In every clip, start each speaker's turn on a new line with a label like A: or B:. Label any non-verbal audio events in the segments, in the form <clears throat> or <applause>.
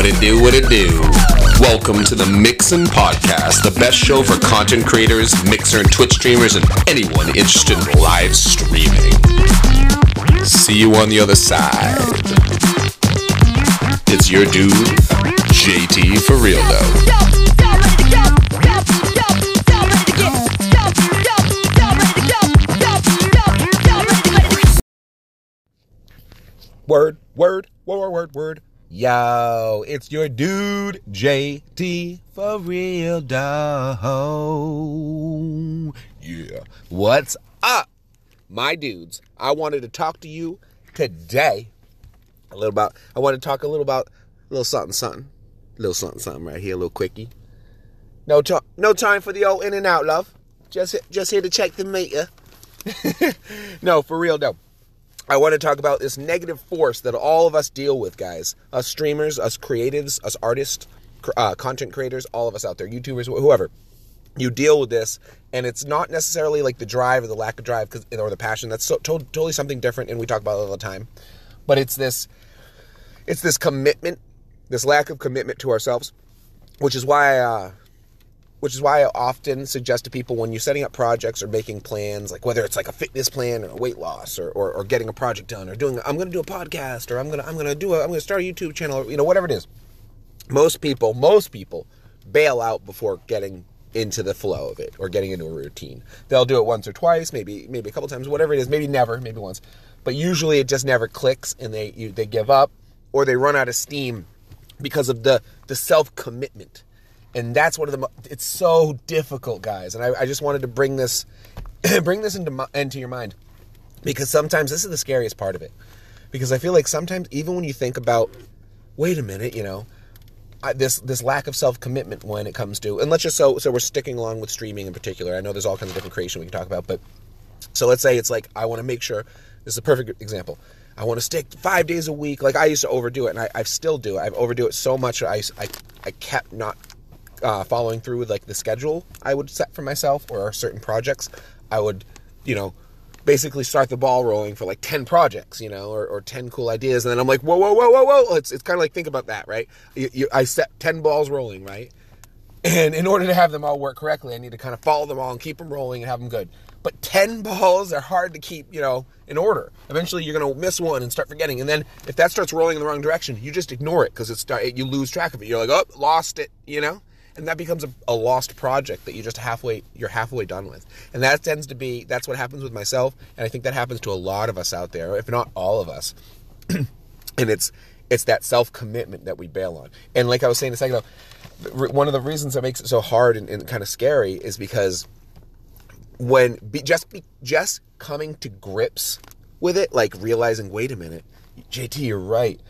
A: What it do, what it do. Welcome to the Mixin' Podcast, the best show for content creators, Mixer and Twitch streamers, and anyone interested in live streaming. See you on the other side. It's your dude, JT for real though.
B: Word, word, word, word, word. Yo, it's your dude, JT, for real, dough. Yeah. What's up, my dudes? I wanted to talk to you today a little about, I want to talk a little about a little something, something. A little something, something right here, a little quickie. No, to- no time for the old in and out, love. Just, just here to check the meter. <laughs> no, for real, though. I want to talk about this negative force that all of us deal with, guys. Us streamers, us creatives, us artists, uh, content creators, all of us out there, YouTubers, whoever. You deal with this, and it's not necessarily like the drive or the lack of drive, or the passion. That's so, to- totally something different, and we talk about it all the time. But it's this, it's this commitment, this lack of commitment to ourselves, which is why uh, which is why I often suggest to people when you're setting up projects or making plans, like whether it's like a fitness plan or a weight loss or, or, or getting a project done or doing, I'm going to do a podcast or I'm going to, I'm going to do a, I'm going to start a YouTube channel, or, you know, whatever it is. Most people, most people bail out before getting into the flow of it or getting into a routine. They'll do it once or twice, maybe, maybe a couple times, whatever it is, maybe never, maybe once, but usually it just never clicks and they, you, they give up or they run out of steam because of the, the self commitment and that's one of the it's so difficult guys and I, I just wanted to bring this <clears throat> bring this into my, into your mind because sometimes this is the scariest part of it because i feel like sometimes even when you think about wait a minute you know I, this this lack of self commitment when it comes to and let's just so so we're sticking along with streaming in particular i know there's all kinds of different creation we can talk about but so let's say it's like i want to make sure this is a perfect example I want to stick five days a week. Like I used to overdo it, and I, I still do. I've overdo it so much. I, I, I kept not uh, following through with like the schedule I would set for myself or certain projects, I would, you know, basically start the ball rolling for like 10 projects, you know, or, or 10 cool ideas. And then I'm like, whoa, whoa, whoa, whoa, whoa. It's, it's kind of like, think about that, right? You, you, I set 10 balls rolling, right? And in order to have them all work correctly, I need to kind of follow them all and keep them rolling and have them good. But 10 <laughs> balls are hard to keep, you know, in order. Eventually you're going to miss one and start forgetting. And then if that starts rolling in the wrong direction, you just ignore it because it's you lose track of it. You're like, "Oh, lost it," you know? And that becomes a, a, lost project that you just halfway you're halfway done with. And that tends to be that's what happens with myself and i think that happens to a lot of us out there if not all of us. <clears throat> And it's it's that self-commitment that we bail on. And like i was saying a second ago one of the reasons that makes it so hard and, and kind of scary is because when be, just be, just coming to grips with it like realizing wait a minute jt you're right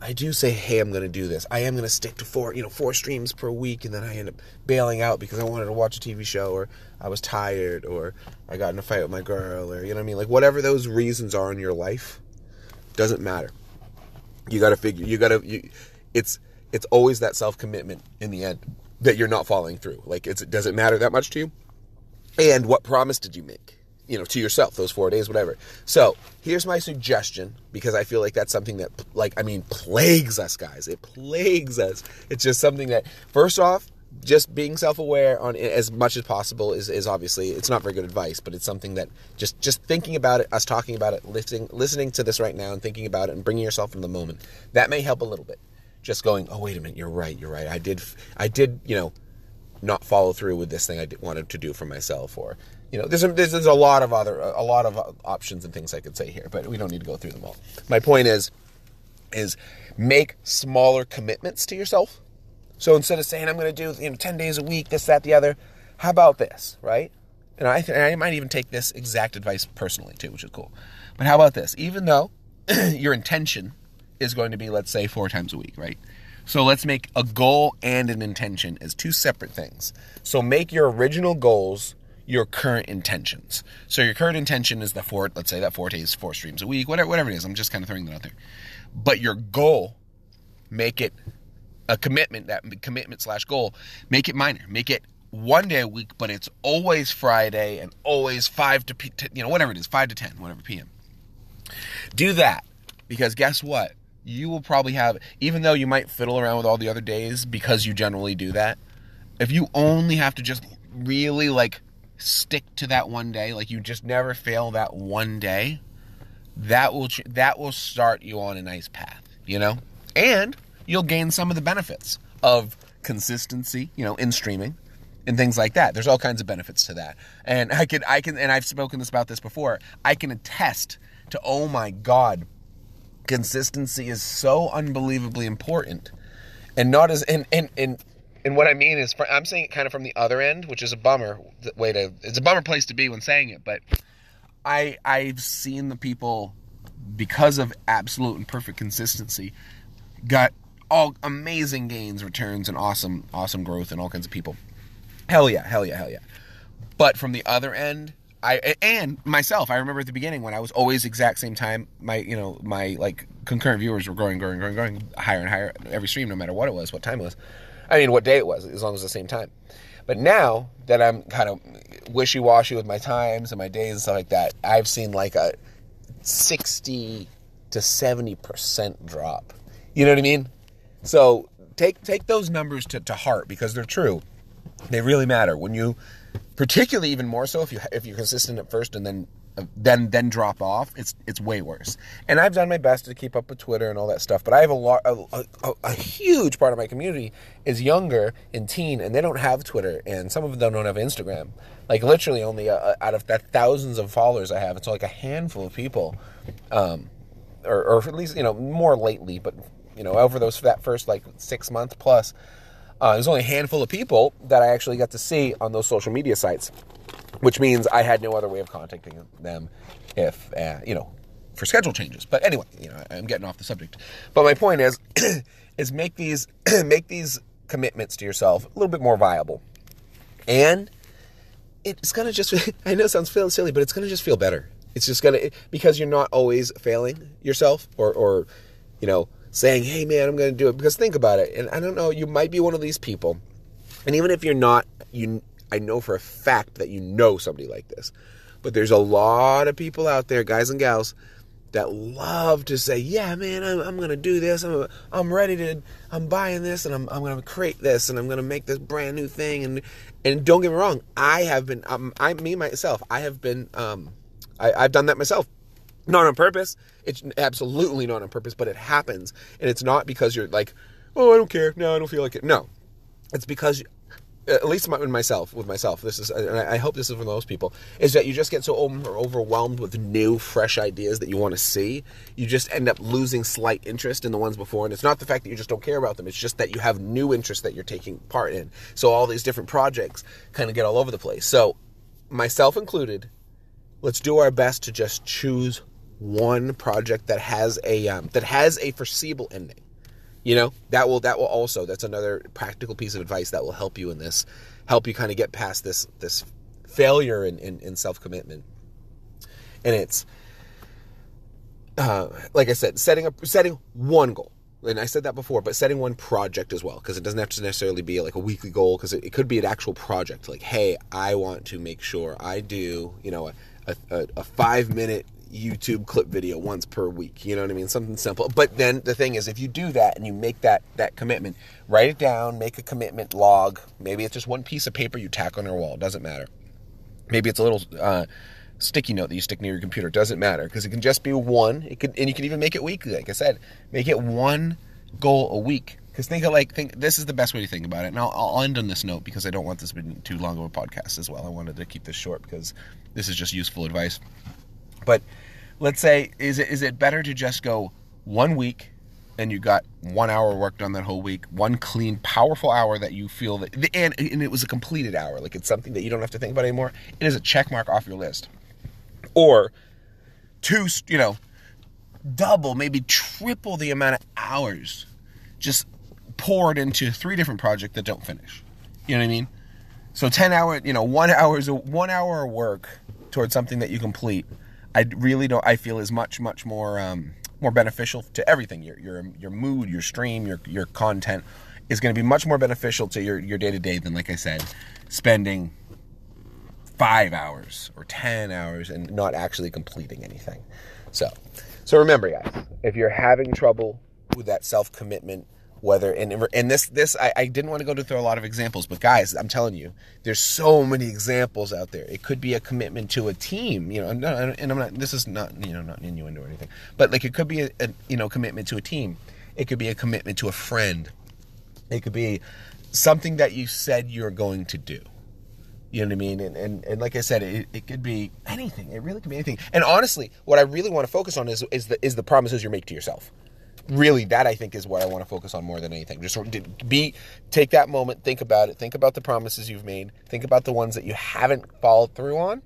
B: I do say, hey, I'm going to do this. I am going to stick to four, you know, four streams per week, and then I end up bailing out because I wanted to watch a TV show, or I was tired, or I got in a fight with my girl, or you know what I mean. Like whatever those reasons are in your life, doesn't matter. You got to figure. You got to. You, it's it's always that self commitment in the end that you're not following through. Like, it's does it matter that much to you? And what promise did you make? You know to yourself those four days whatever. So here's my suggestion because i feel like that's something that like i mean plagues us guys. It plagues us. It's just something that first off just being self-aware on as much as possible is, is obviously it's not very good advice but it's something that just just thinking about it us talking about it listening listening to this right now and thinking about it and bringing yourself in the moment that may help a little bit. Just going oh wait a minute. You're right. You're right. I did i did you know not follow through with this thing i wanted to do for myself or you know, there's a, there's, there's a lot of other a lot of options and things I could say here, but we don't need to go through them all. My point is, is make smaller commitments to yourself. So instead of saying I'm going to do you know 10 days a week, this, that, the other, how about this, right? And I th- I might even take this exact advice personally too, which is cool. But how about this? Even though <clears throat> your intention is going to be, let's say, four times a week, right? So let's make a goal and an intention as two separate things. So make your original goals your current intentions. So your current intention is the four, let's say that four days, four streams a week, whatever, whatever it is. I'm just kind of throwing that out there. But your goal, make it a commitment, that commitment slash goal, make it minor. Make it one day a week, but it's always Friday and always five to, you know, whatever it is, five to 10, whatever PM. Do that because guess what? you will probably have, even though you might fiddle around with all the other days because you generally do that, if you only have to just really like stick to that one day, like you just never fail that one day, that will that will start you on a nice path, you know? And you'll gain some of the benefits of consistency, you know, in streaming and things like that. There's all kinds of benefits to that. And I can I can and I've spoken this about this before. I can attest to oh my god, consistency is so unbelievably important. And not as and and and and what I mean is, I'm saying it kind of from the other end, which is a bummer way to. It's a bummer place to be when saying it, but I I've seen the people because of absolute and perfect consistency got all amazing gains, returns, and awesome awesome growth, and all kinds of people. Hell yeah, hell yeah, hell yeah. But from the other end, I and myself, I remember at the beginning when I was always exact same time. My you know my like concurrent viewers were growing, growing, growing, growing higher and higher every stream, no matter what it was, what time it was. I mean, what day it was, as long as the same time. But now that I'm kind of wishy washy with my times and my days and stuff like that, I've seen like a 60 to 70% drop. You know what I mean? So take take those numbers to, to heart because they're true. They really matter. When you particularly even more so if you if you're consistent at first and then then then drop off, it's it's way worse. And I've done my best to keep up with Twitter and all that stuff, but I have a lot a, a, a huge part of my community is younger and teen, and they don't have Twitter, and some of them don't have Instagram. Like literally, only uh, out of the thousands of followers I have, it's like a handful of people, um, or, or at least you know more lately, but you know over those that first like six months plus. Uh, there's only a handful of people that I actually got to see on those social media sites which means I had no other way of contacting them if, uh, you know, for schedule changes. But anyway, you know, I'm getting off the subject. But my point is, <clears throat> is make these <clears throat> make these commitments to yourself a little bit more viable, and it's gonna just. <laughs> I know it sounds silly, but it's gonna just feel better. It's just gonna because you're not always failing yourself or or you know saying, "Hey man, I'm gonna do it." Because think about it, and I don't know, you might be one of these people, and even if you're not, you I know for a fact that you know somebody like this. But there's a lot of people out there, guys and gals, that love to say, "Yeah, man, I'm, I'm to do this. I'm, I'm ready to. I'm buying this, and I'm, I'm to create this, and I'm to make this brand new thing." And and don't get me wrong, I have been, um, I me myself, I have been, um, I, I've done that myself. Not on purpose. It's absolutely not on purpose, but it happens, and it's not because you're like, "Oh, I don't care. No, I don't feel like it." No, it's because at least with myself, with myself, this is, and I hope this is for most people, is that you just get so overwhelmed with new, fresh ideas that you want to see, you just end up losing slight interest in the ones before. And it's not the fact that you just don't care about them; it's just that you have new interests that you're taking part in. So all these different projects kind of get all over the place. So, myself included, let's do our best to just choose one project that has a um, that has a foreseeable ending you know that will that will also that's another practical piece of advice that will help you in this help you kind of get past this this failure in, in, in self-commitment. And it's uh, like i said setting up setting one goal. And i said that before but setting one project as well because it doesn't have to necessarily be like a weekly goal because it, it, could be an actual project. Like hey i want to make sure i do you know a, a, a five minute YouTube clip video once per week. You know what I mean? Something simple. But then the thing is, if you do that and you make that that commitment, write it down, make a commitment log. Maybe it's just one piece of paper you tack on your wall. Doesn't matter. Maybe it's a little uh, sticky note that you stick near your computer. Doesn't matter because it can just be one. It could, and you can even make it weekly. Like I said, make it one goal a week. Because think of like think this is the best way to think about it. And I'll, I'll end on this note because I don't want this to be too long of a podcast as well. I wanted to keep this short because this is just useful advice. But let's say, is it is it better to just go one week and you got one hour work done that whole week, one clean, powerful hour that you feel that, and, and it was a completed hour, like it's something that you don't have to think about anymore. It is a check mark off your list, or two, you know, double, maybe triple the amount of hours just poured into three different projects that don't finish. You know what I mean? So ten hour, you know, one hour is a one hour of work towards something that you complete I really don't. I feel is much much more um, more beneficial to everything. Your your your mood, your stream, your your content is going to be much more beneficial to your your day to day than, like I said, spending five hours or ten hours and not actually completing anything. So, so remember, guys, if you're having trouble with that self commitment whether and and this this I, I didn't want to go to through a lot of examples but guys i'm telling you there's so many examples out there it could be a commitment to a team you know and, and i'm not this is not you know not innuendo or anything but like it could be a, a you know commitment to a team it could be a commitment to a friend it could be something that you said you're going to do you know what I mean? And, and, and like I said, it, it could be anything. It really could be anything. And honestly, what I really want to focus on is, is the is the promises you make to yourself really that I think is what I want to focus on more than anything. Just be take that moment, think about it, think about the promises you've made, think about the ones that you haven't followed through on,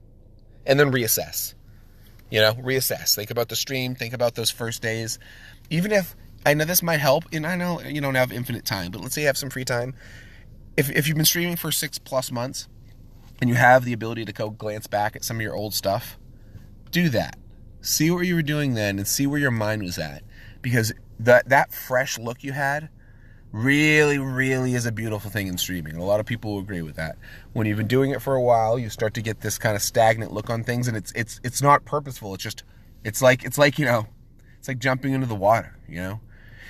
B: and then reassess. You know, reassess. Think about the stream, think about those first days. Even if I know this might help, and I know you don't have infinite time, but let's say you have some free time. If if you've been streaming for six plus months and you have the ability to go glance back at some of your old stuff, do that. See what you were doing then and see where your mind was at. Because that that fresh look you had really really is a beautiful thing in streaming and a lot of people will agree with that. When you've been doing it for a while you start to get this kind of stagnant look on things and it's it's it's not purposeful it's just it's like it's like you know it's like jumping into the water you know?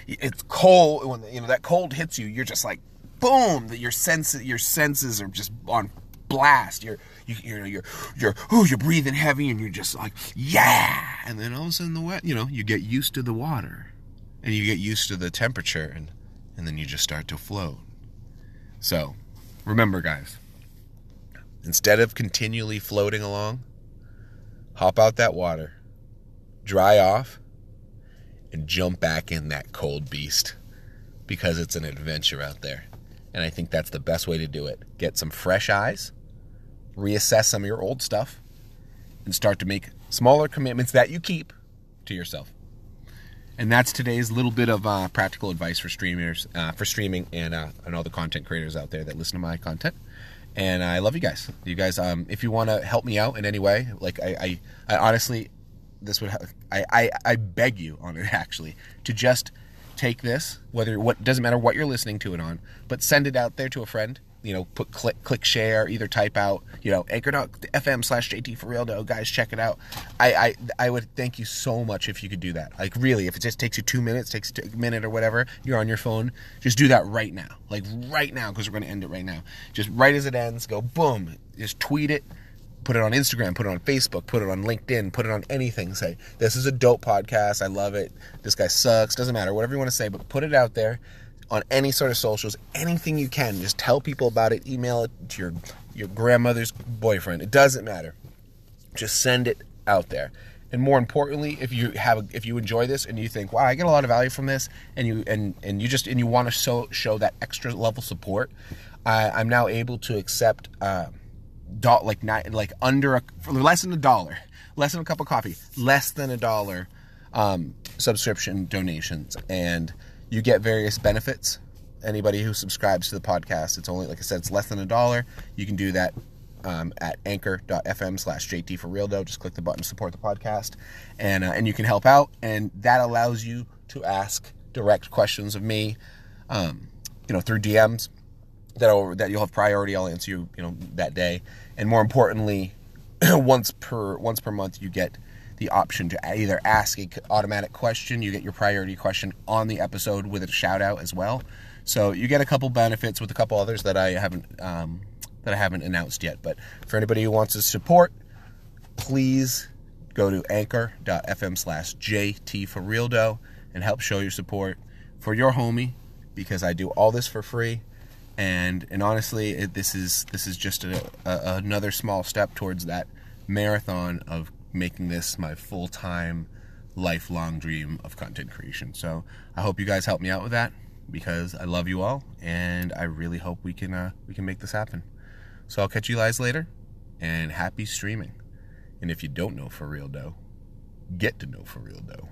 B: It's cold when you know that cold hits you you're just like boom that your senses your senses are just on blast you're you, you're you're you're oh you're breathing heavy and you're just like yeah and then all of a sudden the wet you know you get used to the water and you get used to the temperature and and then you just start to float. So, remember guys, instead of continually floating along, hop out that water, dry off, and jump back in that cold beast because it's an adventure out there. And I think that's the best way to do it. Get some fresh eyes, reassess some of your old stuff, and start to make smaller commitments that you keep to yourself. And that's today's little bit of uh, practical advice for streamers, uh, for streaming, and uh, and all the content creators out there that listen to my content. And I love you guys. You guys, um, if you want to help me out in any way, like I, I, I honestly, this would, I, I, I beg you on it <laughs> actually to just take this, whether what doesn't matter what you're listening to it on, but send it out there to a friend you know, put click click share, either type out, you know, anchor.fm slash JT for real though. Guys, check it out. I, I I would thank you so much if you could do that. Like really, if it just takes you two minutes, takes a minute or whatever, you're on your phone, just do that right now. Like right now, because we're gonna end it right now. Just right as it ends, go boom, just tweet it. Put it on Instagram, put it on Facebook, put it on LinkedIn, put it on anything. Say, this is a dope podcast. I love it. This guy sucks. Doesn't matter. Whatever you want to say, but put it out there on any sort of socials, anything you can. Just tell people about it. Email it to your your grandmother's boyfriend. It doesn't matter. Just send it out there. And more importantly, if you have if you enjoy this and you think, "Wow, I get a lot of value from this," and you and and you just and you want to show show that extra level support, I, am now able to accept uh, dot like not like under a less than a dollar, less than a cup of coffee, less than a dollar um, subscription donations and you get various benefits. Anybody who subscribes to the podcast, it's only, like I said, it's less than a dollar. You can do that um, at anchor.fm slash JT for real though. Just click the button support the podcast and, uh, and you can help out. And that allows you to ask direct questions of me, um, you know, through DMs that'll that you'll have priority. I'll answer you, you know, that day. And more importantly, <clears throat> once per, once per month, you get the option to either ask a automatic question, you get your priority question on the episode with a shout out as well. So you get a couple benefits with a couple others that I haven't um, that I haven't announced yet. But for anybody who wants to support, please go to anchor.fm slash JT for real dough and help show your support for your homie because I do all this for free. And and honestly, it, this is this is just a, a, another small step towards that marathon of making this my full time, lifelong dream of content creation. So I hope you guys help me out with that because I love you all and I really hope we can uh, we can make this happen. So I'll catch you guys later and happy streaming. And if you don't know for real though, get to know for real dough.